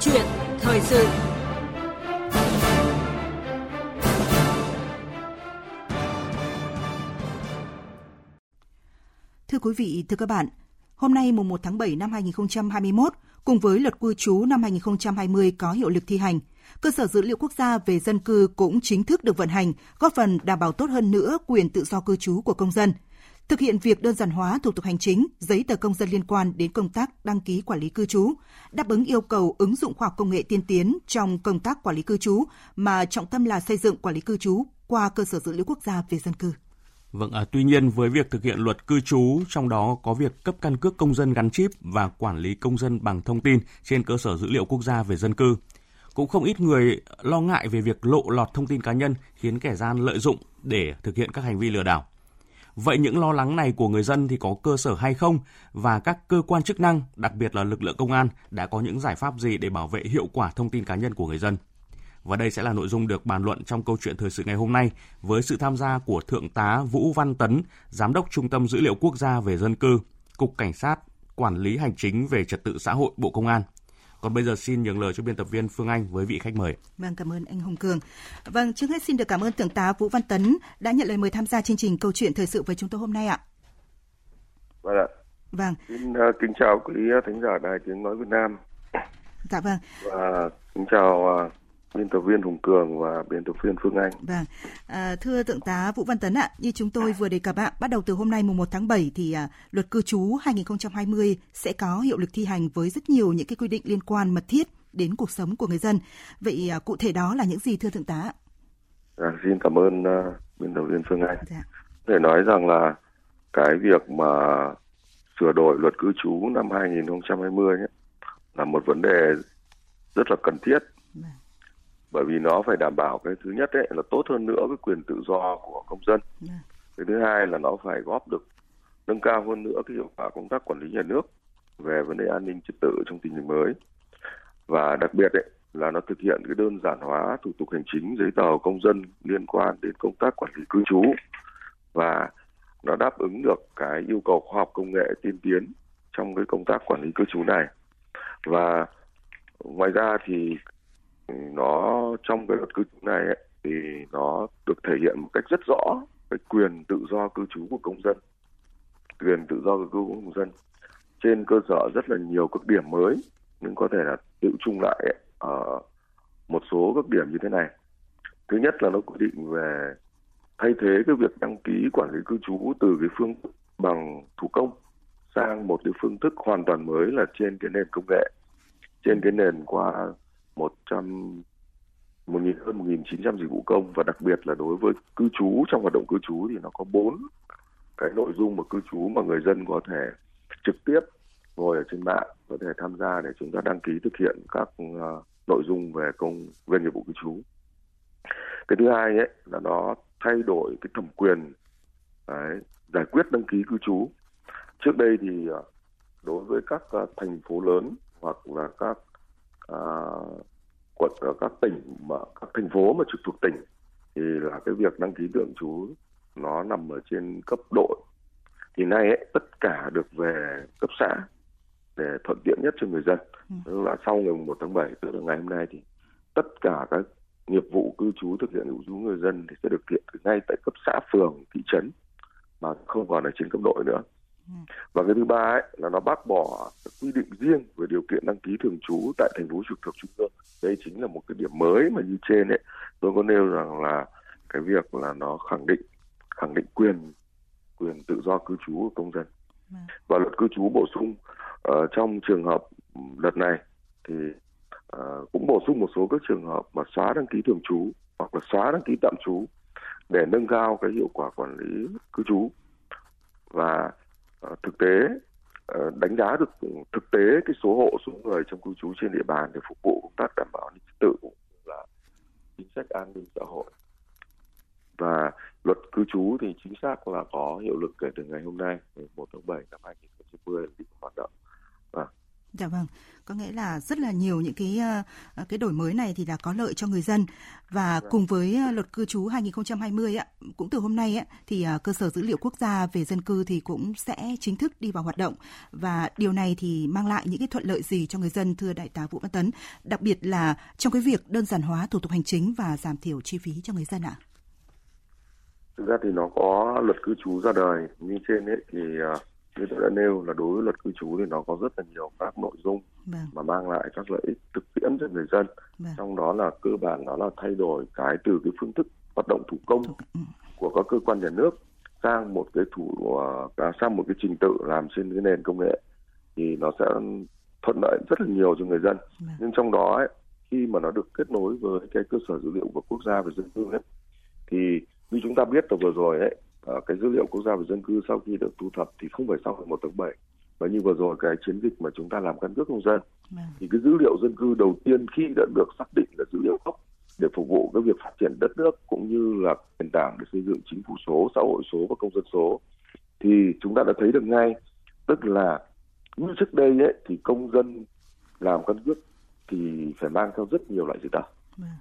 chuyện thời sự. Thưa quý vị, thưa các bạn, hôm nay mùng 1 tháng 7 năm 2021, cùng với luật cư trú năm 2020 có hiệu lực thi hành, cơ sở dữ liệu quốc gia về dân cư cũng chính thức được vận hành, góp phần đảm bảo tốt hơn nữa quyền tự do cư trú của công dân – thực hiện việc đơn giản hóa thủ tục hành chính, giấy tờ công dân liên quan đến công tác đăng ký quản lý cư trú, đáp ứng yêu cầu ứng dụng khoa học công nghệ tiên tiến trong công tác quản lý cư trú mà trọng tâm là xây dựng quản lý cư trú qua cơ sở dữ liệu quốc gia về dân cư. Vâng, à, tuy nhiên với việc thực hiện luật cư trú, trong đó có việc cấp căn cước công dân gắn chip và quản lý công dân bằng thông tin trên cơ sở dữ liệu quốc gia về dân cư, cũng không ít người lo ngại về việc lộ lọt thông tin cá nhân khiến kẻ gian lợi dụng để thực hiện các hành vi lừa đảo. Vậy những lo lắng này của người dân thì có cơ sở hay không và các cơ quan chức năng, đặc biệt là lực lượng công an đã có những giải pháp gì để bảo vệ hiệu quả thông tin cá nhân của người dân? Và đây sẽ là nội dung được bàn luận trong câu chuyện thời sự ngày hôm nay với sự tham gia của Thượng tá Vũ Văn Tấn, Giám đốc Trung tâm Dữ liệu Quốc gia về dân cư, Cục Cảnh sát, Quản lý Hành chính về Trật tự xã hội Bộ Công an. Còn bây giờ xin nhường lời cho biên tập viên Phương Anh với vị khách mời. Vâng, cảm ơn anh Hùng Cường. Vâng, trước hết xin được cảm ơn Thượng tá Vũ Văn Tấn đã nhận lời mời tham gia chương trình câu chuyện thời sự với chúng tôi hôm nay ạ. Vâng ạ. Vâng. Xin uh, kính chào quý thính giả Đài Tiếng Nói Việt Nam. Dạ vâng. Và kính chào uh, biên tập viên Hùng Cường và biên tập viên Phương Anh. Vâng, à, thưa thượng tá Vũ Văn Tấn ạ, như chúng tôi vừa đề cập ạ, bắt đầu từ hôm nay mùng 1 tháng 7 thì à, luật cư trú 2020 sẽ có hiệu lực thi hành với rất nhiều những cái quy định liên quan mật thiết đến cuộc sống của người dân. Vậy à, cụ thể đó là những gì thưa thượng tá? À, xin cảm ơn uh, biên tập viên Phương Anh. Dạ. Để nói rằng là cái việc mà sửa đổi luật cư trú năm 2020 ấy, là một vấn đề rất là cần thiết. Vâng bởi vì nó phải đảm bảo cái thứ nhất ấy là tốt hơn nữa cái quyền tự do của công dân. Dạ. cái thứ hai là nó phải góp được nâng cao hơn nữa cái hiệu quả công tác quản lý nhà nước về vấn đề an ninh trật tự trong tình hình mới. Và đặc biệt ấy là nó thực hiện cái đơn giản hóa thủ tục hành chính giấy tờ công dân liên quan đến công tác quản lý cư trú. Và nó đáp ứng được cái yêu cầu khoa học công nghệ tiên tiến trong cái công tác quản lý cư trú này. Và ngoài ra thì nó trong cái luật cư trú này ấy, thì nó được thể hiện một cách rất rõ cái quyền tự do cư trú của công dân quyền tự do cư trú của công dân. Trên cơ sở rất là nhiều các điểm mới nhưng có thể là tự chung lại ấy, ở một số các điểm như thế này. Thứ nhất là nó quy định về thay thế cái việc đăng ký quản lý cư trú từ cái phương bằng thủ công sang một cái phương thức hoàn toàn mới là trên cái nền công nghệ trên cái nền qua 100 một nghìn hơn 1.900 dịch vụ công và đặc biệt là đối với cư trú trong hoạt động cư trú thì nó có bốn cái nội dung mà cư trú mà người dân có thể trực tiếp ngồi ở trên mạng có thể tham gia để chúng ta đăng ký thực hiện các uh, nội dung về công về nghiệp vụ cư trú. Cái thứ hai ấy là nó thay đổi cái thẩm quyền đấy, giải quyết đăng ký cư trú. Trước đây thì ờ, đối với các uh, thành phố lớn hoặc là các quận ở các tỉnh mà các thành phố mà trực thuộc tỉnh thì là cái việc đăng ký thường trú nó nằm ở trên cấp đội thì nay ấy, tất cả được về cấp xã để thuận tiện nhất cho người dân. Ừ. tức là sau ngày 1 tháng 7 tức là ngày hôm nay thì tất cả các nghiệp vụ cư trú thực hiện cư trú người dân thì sẽ được thực hiện ngay tại cấp xã phường thị trấn mà không còn ở trên cấp đội nữa và cái thứ ba ấy, là nó bác bỏ quy định riêng về điều kiện đăng ký thường trú tại thành phố trực thuộc trung ương. Đây chính là một cái điểm mới mà như trên ấy. Tôi có nêu rằng là cái việc là nó khẳng định khẳng định quyền quyền tự do cư trú của công dân. Vâng. và luật cư trú bổ sung uh, trong trường hợp đợt này thì uh, cũng bổ sung một số các trường hợp mà xóa đăng ký thường trú hoặc là xóa đăng ký tạm trú để nâng cao cái hiệu quả quản lý cư trú. Và Ờ, thực tế ờ, đánh giá được thực tế cái số hộ, số người trong cư trú trên địa bàn để phục vụ công tác đảm bảo an ninh trật tự là chính sách an ninh xã hội. Và luật cư trú thì chính xác là có hiệu lực kể từ ngày hôm nay 1 tháng 7 năm 2020 đi hoạt động. Dạ vâng, có nghĩa là rất là nhiều những cái ờ, cái đổi mới này thì là có lợi cho người dân và vâng. cùng với ờ, luật cư trú 2020 ạ, cũng từ hôm nay ạ thì ờ, cơ sở dữ liệu quốc gia về dân cư thì cũng sẽ chính thức đi vào hoạt động và điều này thì mang lại những cái thuận lợi gì cho người dân thưa đại tá Vũ Văn Tấn, đặc biệt là trong cái việc đơn giản hóa thủ tục hành chính và giảm thiểu chi phí cho người dân ạ. Thực ra thì nó có luật cư trú ra đời như trên ấy thì như tôi đã nêu là đối với luật cư trú thì nó có rất là nhiều các nội dung vâng. mà mang lại các lợi ích thực tiễn cho người dân vâng. trong đó là cơ bản đó là thay đổi cái từ cái phương thức hoạt động thủ công ừ. của các cơ quan nhà nước sang một cái thủ uh, sang một cái trình tự làm trên cái nền công nghệ thì nó sẽ thuận lợi rất là nhiều cho người dân vâng. nhưng trong đó ấy, khi mà nó được kết nối với cái cơ sở dữ liệu của quốc gia về dân cư ấy, thì như chúng ta biết từ vừa rồi ấy cái dữ liệu quốc gia về dân cư sau khi được thu thập thì không phải sau ngày 1 tháng 7 và như vừa rồi cái chiến dịch mà chúng ta làm căn cước công dân à. thì cái dữ liệu dân cư đầu tiên khi đã được xác định là dữ liệu gốc để phục vụ cái việc phát triển đất nước cũng như là nền tảng để xây dựng chính phủ số, xã hội số và công dân số thì chúng ta đã thấy được ngay tức là như trước đây ấy, thì công dân làm căn cước thì phải mang theo rất nhiều loại giấy tờ. À.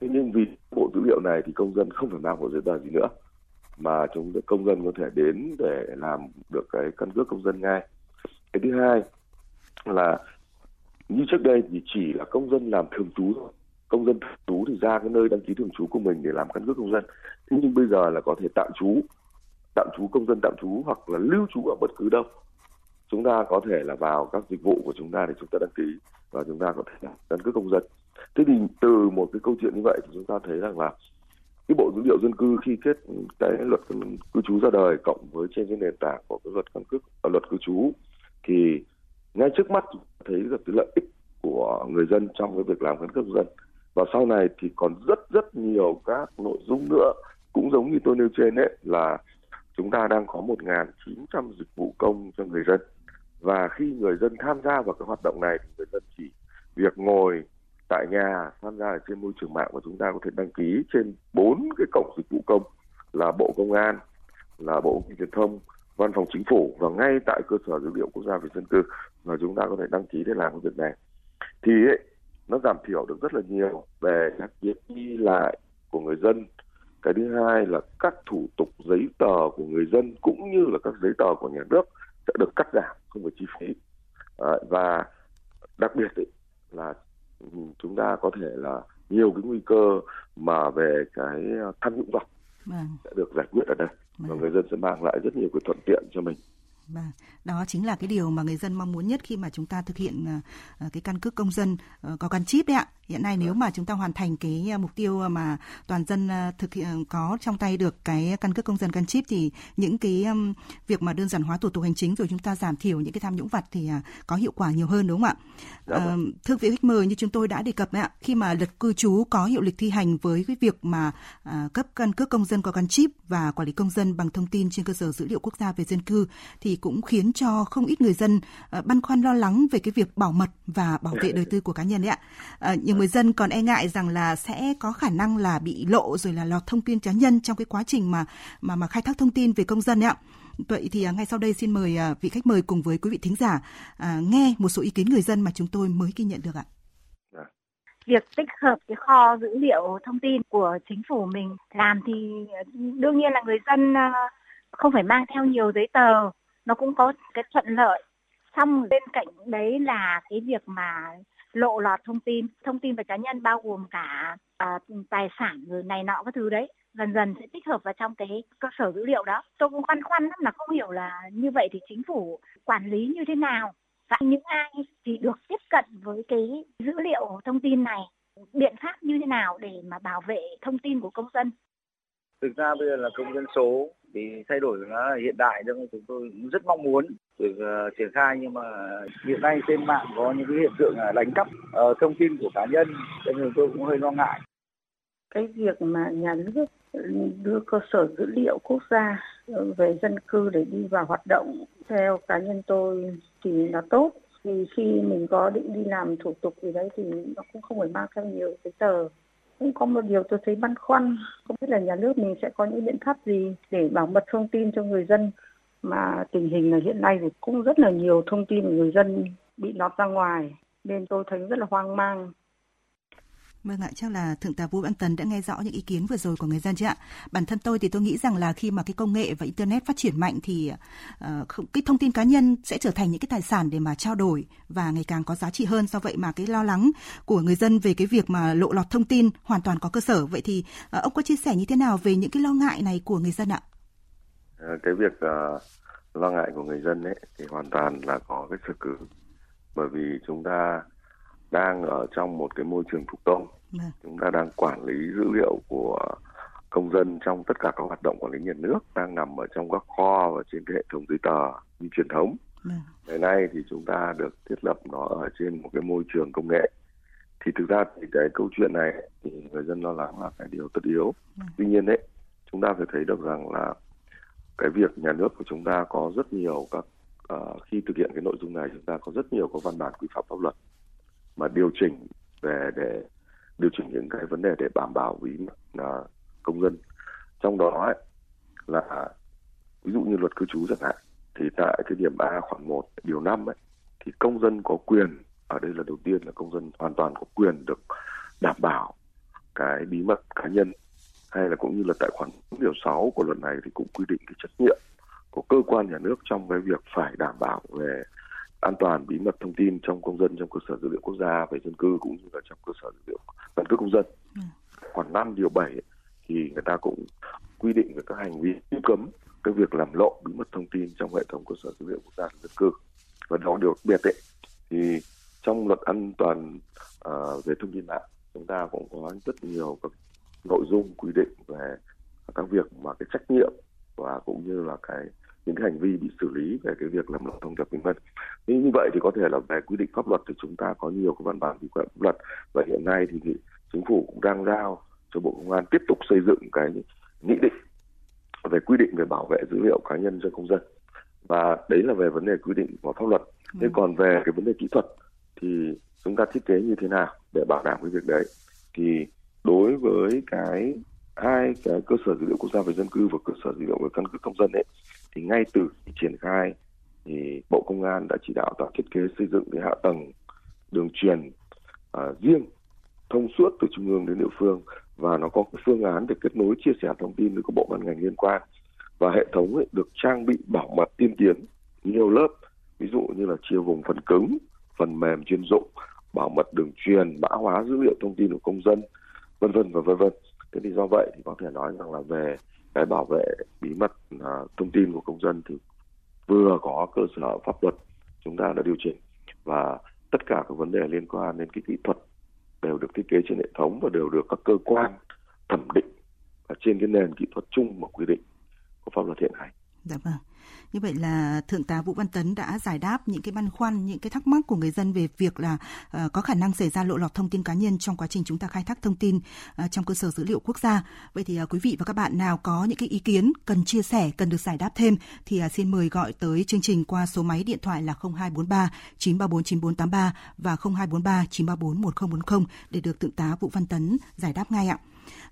Thế nhưng vì bộ dữ liệu này thì công dân không phải mang bộ giấy tờ gì nữa mà chúng công dân có thể đến để làm được cái căn cước công dân ngay. Cái thứ hai là như trước đây thì chỉ là công dân làm thường trú thôi. Công dân thường trú thì ra cái nơi đăng ký thường trú của mình để làm căn cước công dân. Thế nhưng bây giờ là có thể tạm trú tạm trú công dân tạm trú hoặc là lưu trú ở bất cứ đâu. Chúng ta có thể là vào các dịch vụ của chúng ta để chúng ta đăng ký và chúng ta có thể làm căn cước công dân. Thế thì từ một cái câu chuyện như vậy thì chúng ta thấy rằng là cái bộ dữ liệu dân cư khi kết cái luật cư trú ra đời cộng với trên cái nền tảng của cái luật căn cước ở luật cư trú thì ngay trước mắt thấy được cái lợi ích của người dân trong cái việc làm căn cước dân. Và sau này thì còn rất rất nhiều các nội dung nữa cũng giống như tôi nêu trên đấy là chúng ta đang có 1.900 dịch vụ công cho người dân. Và khi người dân tham gia vào cái hoạt động này thì người dân chỉ việc ngồi tại nhà tham gia ở trên môi trường mạng của chúng ta có thể đăng ký trên bốn cái cổng dịch vụ công là bộ công an là bộ truyền thông văn phòng chính phủ và ngay tại cơ sở dữ liệu quốc gia về dân cư mà chúng ta có thể đăng ký để làm cái việc này. Thì ấy, nó giảm thiểu được rất là nhiều về các việc đi lại của người dân. Cái thứ hai là các thủ tục giấy tờ của người dân cũng như là các giấy tờ của nhà nước sẽ được cắt giảm không phải chi phí. À, và đặc biệt ấy, là chúng ta có thể là nhiều cái nguy cơ mà về cái tham nhũng vật vâng. sẽ được giải quyết ở đây vâng. và người dân sẽ mang lại rất nhiều cái thuận tiện cho mình. Vâng, đó chính là cái điều mà người dân mong muốn nhất khi mà chúng ta thực hiện uh, cái căn cước công dân uh, có gắn chip đấy ạ. Hiện nay nếu mà chúng ta hoàn thành cái mục tiêu mà toàn dân thực hiện có trong tay được cái căn cước công dân gắn chip thì những cái việc mà đơn giản hóa thủ tục hành chính rồi chúng ta giảm thiểu những cái tham nhũng vặt thì có hiệu quả nhiều hơn đúng không ạ? Dạ uh, thưa vị khách mời như chúng tôi đã đề cập ạ, khi mà luật cư trú có hiệu lực thi hành với cái việc mà cấp căn cước công dân có gắn chip và quản lý công dân bằng thông tin trên cơ sở dữ liệu quốc gia về dân cư thì cũng khiến cho không ít người dân băn khoăn lo lắng về cái việc bảo mật và bảo vệ đời tư của cá nhân đấy ạ. Uh, nhiều người dân còn e ngại rằng là sẽ có khả năng là bị lộ rồi là lọt thông tin cá nhân trong cái quá trình mà mà mà khai thác thông tin về công dân ạ. Vậy thì ngay sau đây xin mời vị khách mời cùng với quý vị thính giả nghe một số ý kiến người dân mà chúng tôi mới ghi nhận được ạ. Việc tích hợp cái kho dữ liệu thông tin của chính phủ mình làm thì đương nhiên là người dân không phải mang theo nhiều giấy tờ. Nó cũng có cái thuận lợi. Xong bên cạnh đấy là cái việc mà lộ lọt thông tin. Thông tin về cá nhân bao gồm cả à, tài sản rồi này nọ các thứ đấy. Dần dần sẽ tích hợp vào trong cái cơ sở dữ liệu đó. Tôi cũng khoăn khoăn lắm là không hiểu là như vậy thì chính phủ quản lý như thế nào. Và những ai thì được tiếp cận với cái dữ liệu thông tin này biện pháp như thế nào để mà bảo vệ thông tin của công dân? Thực ra bây giờ là công dân số thì thay đổi nó hiện đại cho nên chúng tôi rất mong muốn được ờ, triển khai, nhưng mà hiện nay trên mạng có những cái hiện tượng là đánh cắp ờ, thông tin của cá nhân nên tôi cũng hơi lo ngại. Cái việc mà nhà nước đưa cơ sở dữ liệu quốc gia về dân cư để đi vào hoạt động theo cá nhân tôi thì là tốt. Vì khi mình có định đi làm thủ tục gì đấy thì nó cũng không phải mang theo nhiều giấy tờ. Cũng có một điều tôi thấy băn khoăn, không biết là nhà nước mình sẽ có những biện pháp gì để bảo mật thông tin cho người dân? Mà tình hình là hiện nay thì cũng rất là nhiều thông tin của người dân bị lọt ra ngoài nên tôi thấy rất là hoang mang Vâng ạ, chắc là Thượng tá Vũ Văn Tấn đã nghe rõ những ý kiến vừa rồi của người dân chứ ạ. Bản thân tôi thì tôi nghĩ rằng là khi mà cái công nghệ và Internet phát triển mạnh thì uh, cái thông tin cá nhân sẽ trở thành những cái tài sản để mà trao đổi và ngày càng có giá trị hơn. Do vậy mà cái lo lắng của người dân về cái việc mà lộ lọt thông tin hoàn toàn có cơ sở. Vậy thì uh, ông có chia sẻ như thế nào về những cái lo ngại này của người dân ạ? Cái việc uh, lo ngại của người dân ấy thì hoàn toàn là có cái sự cứ bởi vì chúng ta đang ở trong một cái môi trường thủ công Vâng. chúng ta đang quản lý dữ liệu của công dân trong tất cả các hoạt động quản lý nhà nước đang nằm ở trong các kho và trên cái hệ thống giấy tờ như truyền thống vâng. ngày nay thì chúng ta được thiết lập nó ở trên một cái môi trường công nghệ thì thực ra thì cái câu chuyện này thì người dân lo lắng là cái điều tất yếu vâng. tuy nhiên đấy chúng ta phải thấy được rằng là cái việc nhà nước của chúng ta có rất nhiều các uh, khi thực hiện cái nội dung này chúng ta có rất nhiều các văn bản quy phạm pháp luật mà điều chỉnh về để điều chỉnh những cái vấn đề để đảm bảo bí mật uh, công dân. Trong đó ấy, là ví dụ như luật cư trú chẳng hạn thì tại cái điểm A khoảng 1 điều 5 ấy thì công dân có quyền ở đây là đầu tiên là công dân hoàn toàn có quyền được đảm bảo cái bí mật cá nhân hay là cũng như là tại khoản điều 6 của luật này thì cũng quy định cái trách nhiệm của cơ quan nhà nước trong cái việc phải đảm bảo về an toàn bí mật thông tin trong công dân trong cơ sở dữ liệu quốc gia về dân cư cũng như là trong cơ sở dữ liệu căn cước công dân. Ừ. Khoản 5 điều 7 thì người ta cũng quy định về các hành vi cấm cái việc làm lộ bí mật thông tin trong hệ thống cơ sở dữ liệu quốc gia về dân cư. Và đó điều biệt ấy, thì trong luật an toàn uh, về thông tin mạng chúng ta cũng có rất nhiều các nội dung quy định về các việc mà cái trách nhiệm và cũng như là cái những cái hành vi bị xử lý về cái việc làm lộ thông tin vân nhưng như vậy thì có thể là về quy định pháp luật thì chúng ta có nhiều cái văn bản quy phạm pháp luật. Và hiện nay thì chính phủ cũng đang giao cho bộ công an tiếp tục xây dựng cái nghị định về quy định về bảo vệ dữ liệu cá nhân cho công dân. Và đấy là về vấn đề quy định của pháp luật. Ừ. thế còn về cái vấn đề kỹ thuật thì chúng ta thiết kế như thế nào để bảo đảm cái việc đấy? Thì đối với cái hai cái cơ sở dữ liệu quốc gia về dân cư và cơ sở dữ liệu về căn cước công dân ấy thì ngay từ khi triển khai thì Bộ Công an đã chỉ đạo tạo thiết kế xây dựng cái hạ tầng đường truyền uh, riêng thông suốt từ trung ương đến địa phương. Và nó có cái phương án để kết nối chia sẻ thông tin với các bộ ban ngành liên quan. Và hệ thống ấy được trang bị bảo mật tiên tiến nhiều lớp. Ví dụ như là chia vùng phần cứng phần mềm chuyên dụng bảo mật đường truyền mã hóa dữ liệu thông tin của công dân vân vân và vân vân thế thì do vậy thì có thể nói rằng là về cái bảo vệ bí mật à, thông tin của công dân thì vừa có cơ sở pháp luật chúng ta đã điều chỉnh và tất cả các vấn đề liên quan đến cái kỹ thuật đều được thiết kế trên hệ thống và đều được các cơ quan thẩm định ở trên cái nền kỹ thuật chung mà quy định của pháp luật hiện hành. Dạ vâng. Như vậy là Thượng tá Vũ Văn Tấn đã giải đáp những cái băn khoăn, những cái thắc mắc của người dân về việc là uh, có khả năng xảy ra lộ lọt thông tin cá nhân trong quá trình chúng ta khai thác thông tin uh, trong cơ sở dữ liệu quốc gia. Vậy thì uh, quý vị và các bạn nào có những cái ý kiến cần chia sẻ, cần được giải đáp thêm thì uh, xin mời gọi tới chương trình qua số máy điện thoại là 0243 934 9483 và 0243 934 1040 để được Thượng tá Vũ Văn Tấn giải đáp ngay ạ.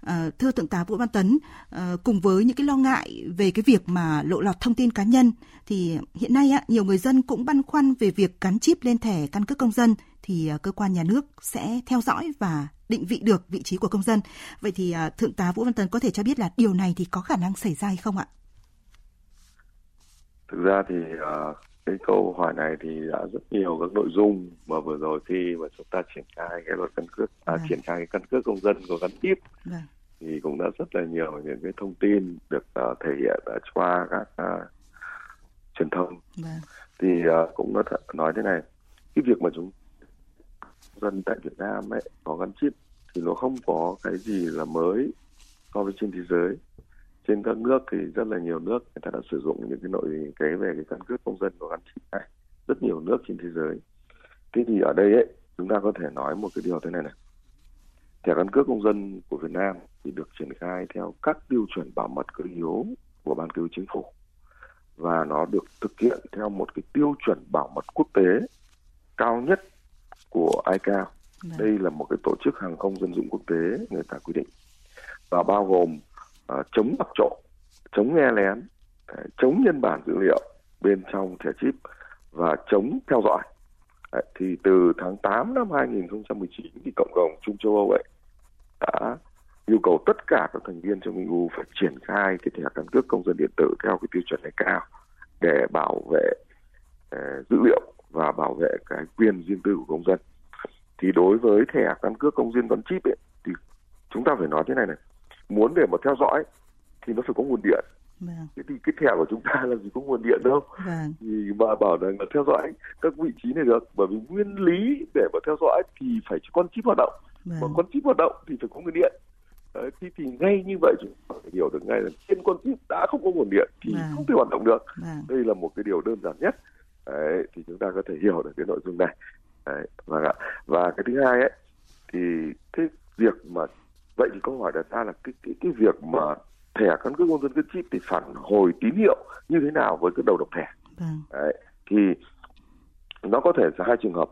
À, thưa thượng tá Vũ Văn Tấn, à, cùng với những cái lo ngại về cái việc mà lộ lọt thông tin cá nhân thì hiện nay á, nhiều người dân cũng băn khoăn về việc gắn chip lên thẻ căn cước công dân thì ờ, cơ quan nhà nước sẽ theo dõi và định vị được vị trí của công dân. Vậy thì thượng tá Vũ Văn Tấn có thể cho biết là điều này thì có khả năng xảy ra hay không ạ? Thực ra thì uh, cái câu hỏi này thì đã rất nhiều các nội dung mà vừa rồi khi mà chúng ta triển khai cái luật căn cước à, vâng. triển khai cái căn cước công dân có gắn chip vâng. thì cũng đã rất là nhiều những cái thông tin được uh, thể hiện ở qua các uh, truyền thông vâng. thì uh, cũng đã nói thế này cái việc mà chúng dân tại Việt Nam ấy có gắn chip thì nó không có cái gì là mới so với trên thế giới trên các nước thì rất là nhiều nước người ta đã sử dụng những cái nội cái về cái căn cước công dân của gắn chip này. Rất nhiều nước trên thế giới. Thế thì ở đây ấy chúng ta có thể nói một cái điều thế này này. Thẻ căn cước công dân của Việt Nam thì được triển khai theo các tiêu chuẩn bảo mật cơ yếu của ban cứu chính phủ. Và nó được thực hiện theo một cái tiêu chuẩn bảo mật quốc tế cao nhất của ICAO. Vâng. Đây là một cái tổ chức hàng không dân dụng quốc tế người ta quy định. Và bao gồm uh, chống đọc trộm, chống nghe lén, ờ, chống nhân bản dữ liệu bên trong thẻ chip và chống theo dõi. Đấy, thì từ tháng 8 năm 2019 thì cộng đồng Trung châu Âu ấy đã yêu cầu tất cả các thành viên trong EU phải triển khai cái thẻ căn cước công dân điện tử theo cái tiêu chuẩn này cao để bảo vệ uh, dữ liệu và bảo vệ cái quyền riêng tư của công dân. Thì đối với thẻ căn cước công dân gắn chip ấy, thì chúng ta phải nói thế này này, muốn để mà theo dõi thì nó phải có nguồn điện. Vâng. Thế thì cái thẻ của chúng ta là gì có nguồn điện đâu. Vâng. Thì mà bảo rằng là theo dõi các vị trí này được, bởi vì nguyên lý để mà theo dõi thì phải con chip hoạt động. Vâng. Mà con chip hoạt động thì phải có nguồn điện. Đấy, thì, thì ngay như vậy chúng ta phải hiểu được ngay là trên con chip đã không có nguồn điện thì vâng. không thể hoạt động được. Vâng. Đây là một cái điều đơn giản nhất. Đấy, thì chúng ta có thể hiểu được cái nội dung này. Đấy, và vâng và cái thứ hai ấy thì cái việc mà vậy thì câu hỏi đặt ra là cái cái cái việc mà thẻ căn cước công dân gắn chip thì phản hồi tín hiệu như thế nào với cái đầu độc thẻ? Vâng. Đấy, thì nó có thể là hai trường hợp.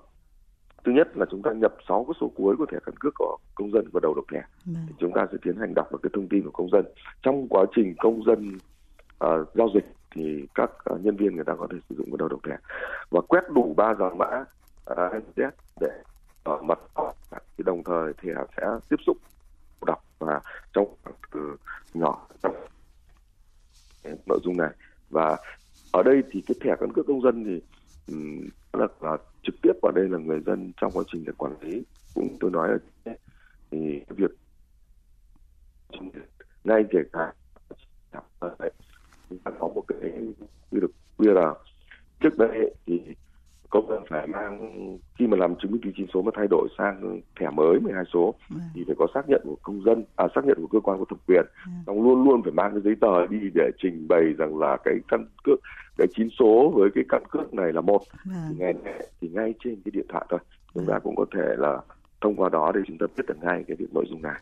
Thứ nhất là chúng ta nhập 6 cái số cuối của thẻ căn cước của công dân vào đầu độc thẻ. Vâng. thì chúng ta sẽ tiến hành đọc được cái thông tin của công dân. Trong quá trình công dân uh, giao dịch thì các uh, nhân viên người ta có thể sử dụng cái đầu độc thẻ. Và quét đủ ba dòng mã uh, để ở mặt thì đồng thời thẻ sẽ tiếp xúc đọc và trong từ nhỏ trong dung này và ở đây thì cái thẻ căn cước công dân thì um, là, là trực tiếp vào đây là người dân trong quá trình để quản lý cũng tôi nói là thì việc ngay kể cả chúng ta có một cái quy được QR trước đây thì công dân phải mang khi mà làm chứng minh ký chính số mà thay đổi sang thẻ mới 12 số ừ. thì phải có xác nhận của công dân à xác nhận của cơ quan có thẩm quyền ừ. Xong luôn luôn phải mang cái giấy tờ đi để trình bày rằng là cái căn cước cái chín số với cái căn cước này là một. Ừ. thì ngay thì ngay trên cái điện thoại thôi. Chúng ta cũng có thể là thông qua đó để chúng ta biết được ngay cái việc nội dung này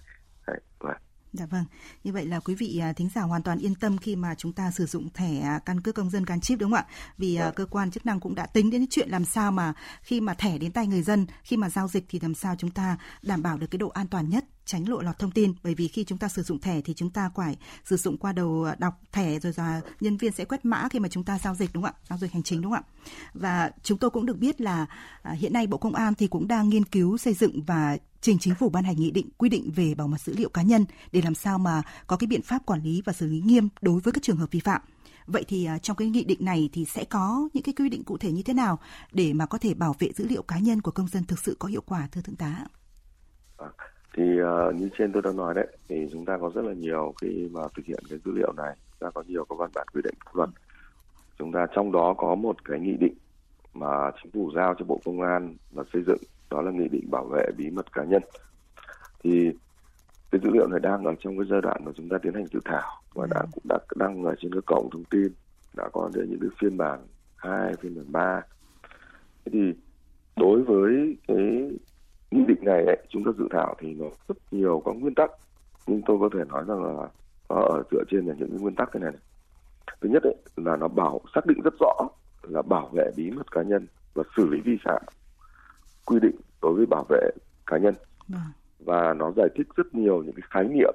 Dạ vâng, như vậy là quý vị à, thính giả hoàn toàn yên tâm khi mà chúng ta sử dụng thẻ à, căn cước công dân gắn chip đúng không ạ? Vì dạ. cơ quan chức năng cũng đã tính đến chuyện làm sao mà khi mà thẻ đến tay người dân, khi mà giao dịch thì làm sao chúng ta đảm bảo được cái độ an toàn nhất tránh lộ lọt thông tin bởi vì khi chúng ta sử dụng thẻ thì chúng ta phải sử dụng qua đầu à, đọc thẻ rồi là nhân viên sẽ quét mã khi mà chúng ta giao dịch đúng không ạ giao dịch hành chính đúng không ạ và chúng tôi cũng được biết là hiện nay bộ công an thì cũng đang nghiên cứu xây dựng và trình chính phủ ban hành nghị định quy định về bảo mật dữ liệu cá nhân để làm sao mà có cái biện pháp quản lý và xử lý nghiêm đối với các trường hợp vi phạm. Vậy thì à, trong cái nghị định này thì sẽ có những cái quy định cụ thể như thế nào để mà có thể bảo vệ dữ liệu cá nhân của công dân thực sự có hiệu quả thưa thượng tá? À, thì uh, như trên tôi đã nói đấy thì chúng ta có rất là nhiều khi mà thực hiện cái dữ liệu này chúng ta có nhiều các văn bản quy định pháp luật chúng ta trong đó có một cái nghị định mà chính phủ giao cho bộ công an và xây dựng đó là nghị định bảo vệ bí mật cá nhân. Thì cái dữ liệu này đang ở trong cái giai đoạn mà chúng ta tiến hành dự thảo và đã cũng đã đăng ở trên cái cổng thông tin đã có đến những cái phiên bản hai phiên bản ba. Thì đối với cái nghị định này ấy, chúng ta dự thảo thì nó rất nhiều các nguyên tắc. Nhưng tôi có thể nói rằng là nó ở dựa trên là những cái nguyên tắc thế này, này. thứ nhất ấy, là nó bảo xác định rất rõ là bảo vệ bí mật cá nhân và xử lý vi phạm quy định đối với bảo vệ cá nhân. Vâng. và nó giải thích rất nhiều những cái khái niệm.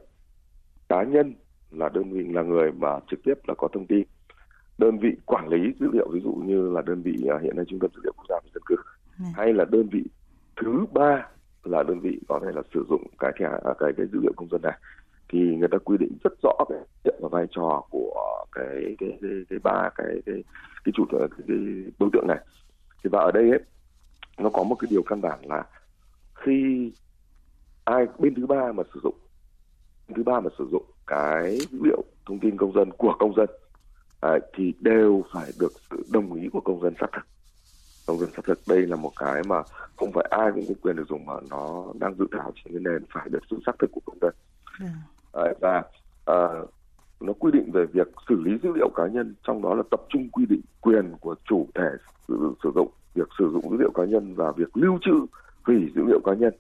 Cá nhân là đơn vị là người mà trực tiếp là có thông tin. Đơn vị quản lý dữ liệu ví dụ như là đơn vị à, hiện nay trung tâm dữ liệu quốc gia về dân cư hay là đơn vị thứ ba là đơn vị có thể là sử dụng cái thẻ à, cái cái dữ liệu công dân này thì người ta quy định rất rõ cái diện và vai trò của cái cái cái, cái ba cái cái cái chủ cái, cái đối tượng này. Thì và ở đây ấy, nó có một cái điều căn bản là khi ai bên thứ ba mà sử dụng bên thứ ba mà sử dụng cái dữ liệu thông tin công dân của công dân à, thì đều phải được sự đồng ý của công dân xác thực. Công dân xác thực đây là một cái mà không phải ai cũng có quyền được dùng mà nó đang dự thảo trên cái nền phải được sự xác thực của công dân. À, và à, nó quy định về việc xử lý dữ liệu cá nhân trong đó là tập trung quy định quyền của chủ thể sử, sử dụng việc sử dụng dữ liệu cá nhân và việc lưu trữ hủy dữ liệu cá nhân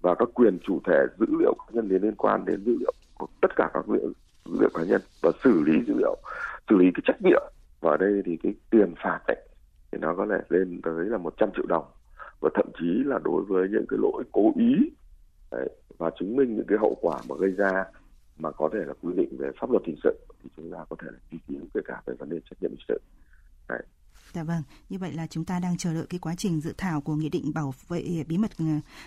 và các quyền chủ thể dữ liệu cá nhân liên quan đến dữ liệu của tất cả các dữ liệu, dữ liệu cá nhân và xử lý dữ liệu xử lý cái trách nhiệm và ở đây thì cái tiền phạt ấy thì nó có thể lên tới là 100 triệu đồng và thậm chí là đối với những cái lỗi cố ý đấy, và chứng minh những cái hậu quả mà gây ra mà có thể là quy định về pháp luật hình sự thì chúng ta có thể là truy cứu kể cả về vấn đề trách nhiệm hình sự. Đấy. Dạ vâng, như vậy là chúng ta đang chờ đợi cái quá trình dự thảo của nghị định bảo vệ bí mật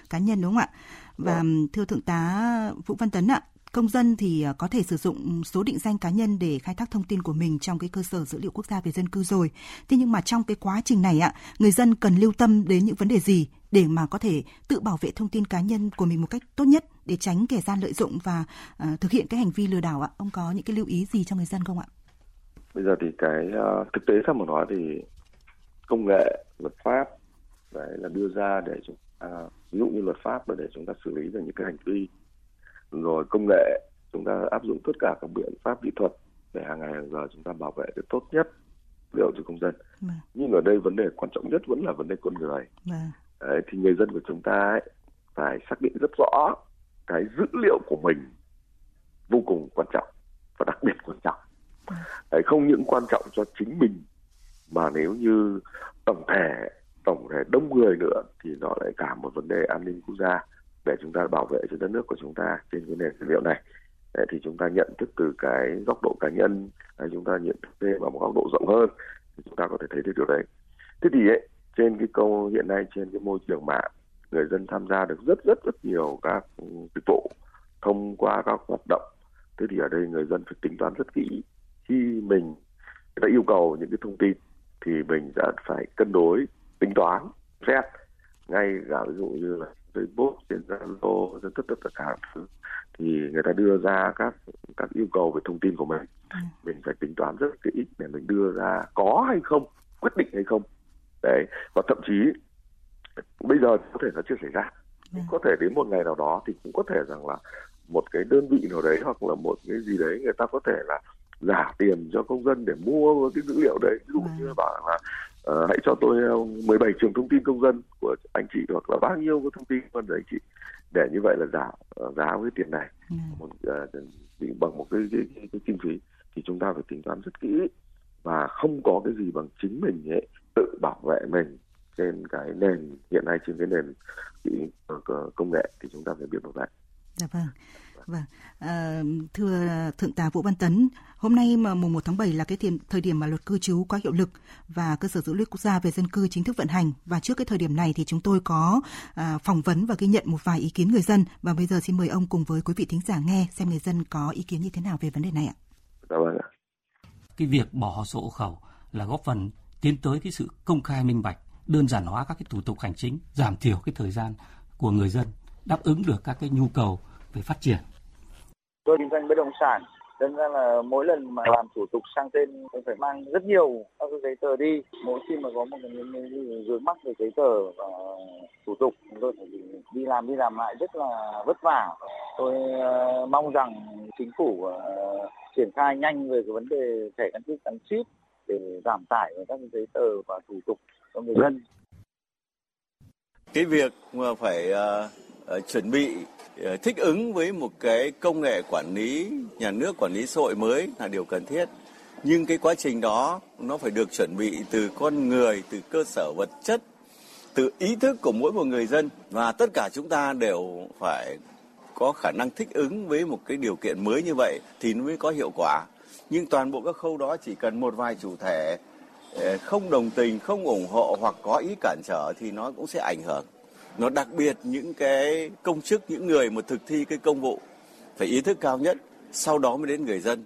cá nhân đúng không ạ? Và vâng. thưa thượng tá Vũ Văn Tấn ạ, công dân thì à, có thể sử dụng số định danh cá nhân để khai thác thông tin của mình trong cái cơ sở dữ liệu quốc gia về dân cư rồi. Thế nhưng mà trong cái quá trình này ạ, người dân cần lưu tâm đến những vấn đề gì để mà có thể tự bảo vệ thông tin cá nhân của mình một cách tốt nhất để tránh kẻ gian lợi dụng và uh, thực hiện cái hành vi lừa đảo ạ? Ông có những cái lưu ý gì cho người dân không ạ? Bây giờ thì cái uh, thực tế sao mà nói thì công nghệ, luật pháp đấy là đưa ra để chúng ta ví dụ như luật pháp là để chúng ta xử lý được những cái hành vi rồi công nghệ chúng ta áp dụng tất cả các biện pháp kỹ thuật để hàng ngày hàng giờ chúng ta bảo vệ được tốt nhất liệu cho công dân mà. Vâng. nhưng ở đây vấn đề quan trọng nhất vẫn là vấn đề con người mà. Vâng. Đấy, thì người dân của chúng ta ấy, phải xác định rất rõ cái dữ liệu của mình vô cùng quan trọng và đặc biệt quan trọng vâng. Đấy, không những quan trọng cho chính mình mà nếu như tổng thể tổng thể đông người nữa thì nó lại cả một vấn đề an ninh quốc gia để chúng ta bảo vệ cho đất nước của chúng ta trên cái nền dữ liệu này. Thì chúng ta nhận thức từ cái góc độ cá nhân hay chúng ta nhận thức thêm vào một góc độ rộng hơn thì chúng ta có thể thấy được điều đấy. Thế thì ấy, trên cái câu hiện nay trên cái môi trường mạng người dân tham gia được rất rất rất nhiều các ừ, dịch vụ thông qua các hoạt động. Thế thì ở đây người dân phải tính toán rất kỹ khi mình đã yêu cầu những cái thông tin thì mình đã phải cân đối tính toán xét. Ngay cả ví dụ như là Facebook trên Zalo trên tất tất tất cả thứ thì người ta đưa ra các các yêu cầu về thông tin của mình. Ừ. mình phải tính toán rất kỹ để mình đưa ra có hay không quyết định hay không. Đấy và thậm chí bây giờ có thể nó chưa xảy ra. Nhưng có thể đến một ngày nào đó thì cũng có thể rằng là một cái đơn vị nào đấy hoặc là một cái gì đấy người ta có thể là giả tiền cho công dân để mua cái dữ liệu đấy ví dụ như bảo là uh, hãy cho tôi 17 ờ, trường thông tin công dân của anh chị hoặc là bao nhiêu cái thông tin của anh chị để như vậy là giả uh, giá với tiền này ừ. một, uh, bằng một cái, cái, cái, cái kinh phí thì chúng ta phải tính toán rất kỹ và không có cái gì bằng chính mình ấy tự bảo vệ mình trên cái nền hiện nay trên cái nền công nghệ thì chúng ta phải biết bảo vệ. Dạ vâng. Vâng, à, thưa thượng tá Vũ Văn Tấn, hôm nay mà mùng 1 tháng 7 là cái thời, thời điểm mà luật cư trú có hiệu lực và cơ sở dữ liệu quốc gia về dân cư chính thức vận hành và trước cái thời điểm này thì chúng tôi có à, phỏng vấn và ghi nhận một vài ý kiến người dân và bây giờ xin mời ông cùng với quý vị thính giả nghe xem người dân có ý kiến như thế nào về vấn đề này ạ. Dạ vâng ạ. Cái việc bỏ sổ khẩu là góp phần tiến tới cái sự công khai minh bạch, đơn giản hóa các cái thủ tục hành chính, giảm thiểu cái thời gian của người dân, đáp ứng được các cái nhu cầu về phát triển tôi kinh doanh bất động sản. Nên ra là mỗi lần mà làm thủ tục sang tên tôi phải mang rất nhiều các cái giấy tờ đi. Mỗi khi mà có một cái vướng mắc về giấy tờ và thủ tục tôi phải đi làm đi làm lại rất là vất vả. Tôi uh, mong rằng chính phủ uh, triển khai nhanh về cái vấn đề thẻ căn cước gắn chip để giảm tải các giấy tờ và thủ tục cho người dân. Cái việc mà phải uh, Ờ, chuẩn bị ờ, thích ứng với một cái công nghệ quản lý, nhà nước quản lý xã hội mới là điều cần thiết. Nhưng cái quá trình đó, nó phải được chuẩn bị từ con người, từ cơ sở vật chất, từ ý thức của mỗi một người dân. Và tất cả chúng ta đều phải có khả năng thích ứng với một cái điều kiện mới như vậy thì nó mới có hiệu quả. Nhưng toàn bộ các khâu đó chỉ cần một vài chủ thể ờ, không đồng tình, không ủng hộ hoặc có ý cản trở thì nó cũng sẽ ảnh hưởng nó đặc biệt những cái công chức những người mà thực thi cái công vụ phải ý thức cao nhất sau đó mới đến người dân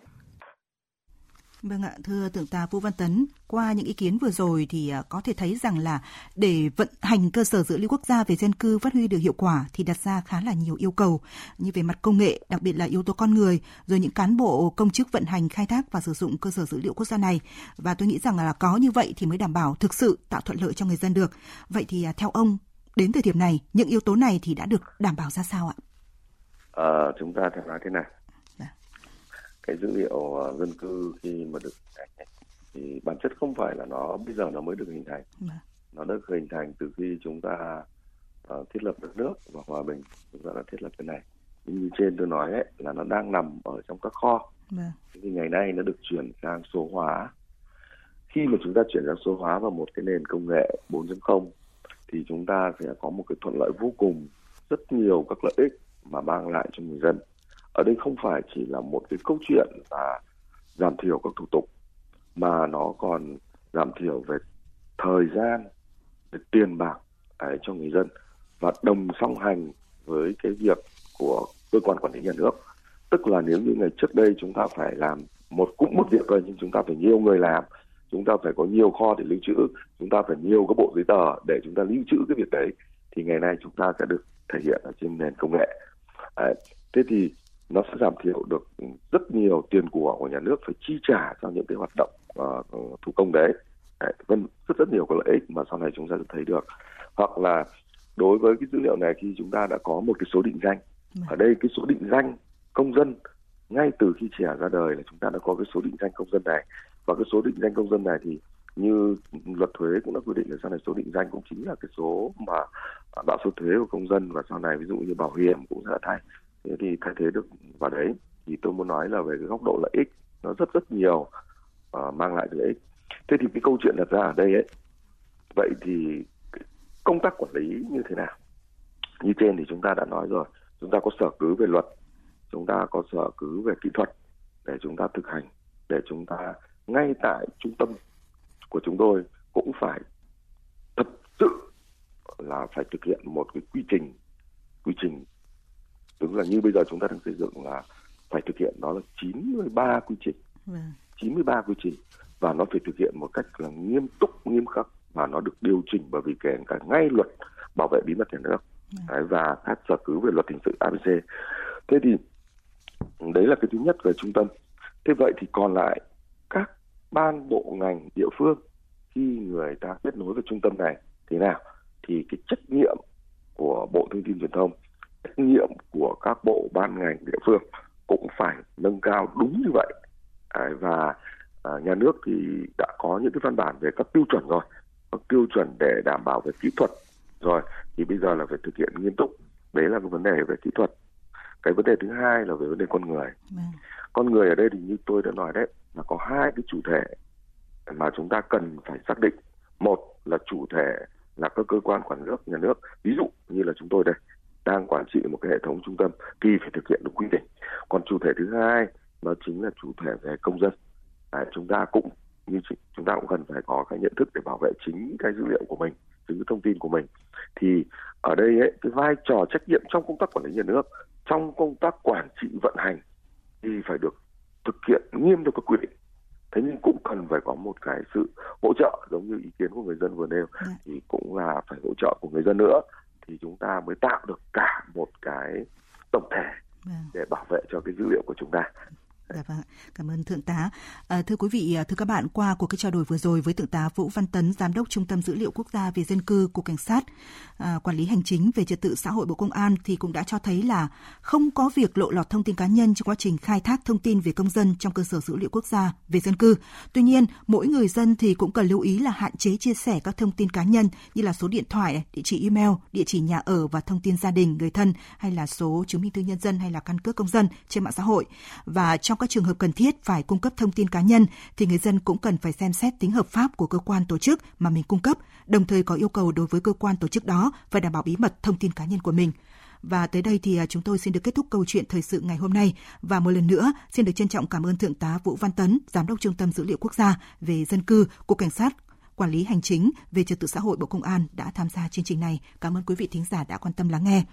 Vâng ạ, thưa Thượng tá Vũ Văn Tấn, qua những ý kiến vừa rồi thì à, có thể thấy rằng là để vận hành cơ sở dữ liệu quốc gia về dân cư phát huy được hiệu quả thì đặt ra khá là nhiều yêu cầu như về mặt công nghệ, đặc biệt là yếu tố con người, rồi những cán bộ công chức vận hành khai thác và sử dụng cơ sở dữ liệu quốc gia này. Và tôi nghĩ rằng là có như vậy thì mới đảm bảo thực sự tạo thuận lợi cho người dân được. Vậy thì à, theo ông, Đến thời điểm này, những yếu tố này thì đã được đảm bảo ra sao ạ? À, chúng ta phải nói thế này. Dạ. Cái dữ liệu ờ, dân cư khi mà được thì bản chất không phải là nó bây giờ nó mới được hình thành. Dạ. Nó được hình thành từ khi chúng ta uh, thiết lập đất nước và hòa bình chúng ta đã thiết lập cái này. Như trên tôi nói ấy, là nó đang nằm ở trong các kho. Dạ. Thì ngày nay nó được chuyển sang số hóa. Khi mà chúng ta chuyển sang số hóa vào một cái nền công nghệ 4.0 thì chúng ta sẽ có một cái thuận lợi vô cùng rất nhiều các lợi ích mà mang lại cho người dân. Ở đây không phải chỉ là một cái câu chuyện là giảm thiểu các thủ tục mà nó còn giảm thiểu về thời gian về tiền bạc ấy, cho người dân và đồng song hành với cái việc của cơ quan quản lý nhà nước. Tức là nếu như ngày trước đây chúng ta phải làm một cũng một việc rồi nhưng chúng ta phải nhiều người làm chúng ta phải có nhiều kho để lưu trữ chúng ta phải nhiều các bộ giấy tờ để chúng ta lưu trữ cái việc đấy thì ngày nay chúng ta sẽ được thể hiện ở trên nền công nghệ. Đấy. thế thì nó sẽ giảm thiểu được rất nhiều tiền của của nhà nước phải chi trả cho những cái hoạt động uh, thủ công đấy. Đấy, vân rất rất nhiều cái lợi ích mà sau này chúng ta sẽ thấy được. Hoặc là đối với cái dữ liệu này khi chúng ta đã có một cái số định danh ở đây cái số định danh công dân ngay từ khi trẻ ra đời là chúng ta đã có cái số định danh công dân này và cái số định danh công dân này thì như luật thuế cũng đã quy định là sau này số định danh cũng chính là cái số mà đạo số thuế của công dân và sau này ví dụ như bảo hiểm cũng sẽ thay. Thế thì thay thế được vào đấy. Thì tôi muốn nói là về cái góc độ lợi ích nó rất rất nhiều uh, mang lại lợi ích. Thế thì cái câu chuyện đặt ra ở đây ấy vậy thì công tác quản lý như thế nào? Như trên thì chúng ta đã nói rồi chúng ta có sở cứ về luật chúng ta có sở cứ về kỹ thuật để chúng ta thực hành để chúng ta ngay tại trung tâm của chúng tôi cũng phải thật sự là phải thực hiện một cái quy trình quy trình tức là như bây giờ chúng ta đang xây dựng là phải thực hiện đó là 93 quy trình vâng. 93 quy trình và nó phải thực hiện một cách là nghiêm túc nghiêm khắc và nó được điều chỉnh bởi vì kể cả ngay luật bảo vệ bí mật nhà nước vâng. Đấy, và các sở cứ về luật hình sự ABC thế thì đấy là cái thứ nhất về trung tâm thế vậy thì còn lại các ban bộ ngành địa phương khi người ta kết nối với trung tâm này thế nào thì cái trách nhiệm của bộ thông tin truyền thông trách nhiệm của các bộ ban ngành địa phương cũng phải nâng cao đúng như vậy. À, và à, nhà nước thì đã có những cái văn bản về các tiêu chuẩn rồi các tiêu chuẩn để đảm bảo về kỹ thuật rồi thì bây giờ là phải thực hiện nghiêm túc. Đấy là cái vấn đề về kỹ thuật. Cái vấn đề thứ hai là về vấn đề con người. Vâng. con người ở đây thì như tôi đã nói đấy là có hai cái chủ thể mà chúng ta cần phải xác định. Một là chủ thể là các cơ quan quản nước nhà nước. Ví dụ như là chúng tôi đây đang quản trị một cái hệ thống trung tâm thì phải thực hiện đúng quy định. Còn chủ thể thứ hai nó chính là chủ thể về công dân. À, chúng ta cũng như chúng ta cũng cần phải có cái nhận thức để bảo vệ chính cái dữ liệu của mình chính cái thông tin của mình. Thì ở đây ấy, cái vai trò trách nhiệm trong công tác quản lý nhà nước trong công tác quản trị vận hành thì phải được thực hiện nghiêm theo các quy định thế nhưng cũng cần phải có một cái sự hỗ trợ giống như ý kiến của người dân vừa nêu yeah. Dạ. thì cũng là phải hỗ trợ của người dân nữa thì chúng ta mới tạo được cả một cái tổng thể yeah. Dạ. để bảo vệ cho cái dữ liệu của chúng ta Dạ vâng, cảm ơn thượng tá. À, thưa quý vị, à, thưa các bạn, qua cuộc cái trao đổi vừa rồi với thượng tá Vũ Văn Tấn, giám đốc Trung tâm dữ liệu quốc gia về dân cư của cảnh sát, à, quản lý hành chính về trật tự xã hội Bộ Công an thì cũng đã cho thấy là không có việc lộ lọt thông tin cá nhân trong quá trình khai thác thông tin về công dân trong cơ sở dữ liệu quốc gia về dân cư. Tuy nhiên, mỗi người dân thì cũng cần lưu ý là hạn chế chia sẻ các thông tin cá nhân như là số điện thoại, địa chỉ email, địa chỉ nhà ở và thông tin gia đình, người thân hay là số chứng minh thư nhân dân hay là căn cước công dân trên mạng xã hội. Và trong trong các trường hợp cần thiết phải cung cấp thông tin cá nhân thì người dân cũng cần phải xem xét tính hợp pháp của cơ quan tổ chức mà mình cung cấp, đồng thời có yêu cầu đối với cơ quan tổ chức đó phải đảm bảo bí mật thông tin cá nhân của mình. Và tới đây thì à, chúng tôi xin được kết thúc câu chuyện thời sự ngày hôm nay và một lần nữa xin được trân trọng cảm ơn Thượng tá Vũ Văn Tấn, Giám đốc Trung tâm Dữ liệu Quốc gia về dân cư, Cục Cảnh sát Quản lý Hành chính về Trật tự xã hội Bộ Công an đã tham gia chương trình này. Cảm ơn quý vị thính giả đã quan tâm lắng nghe.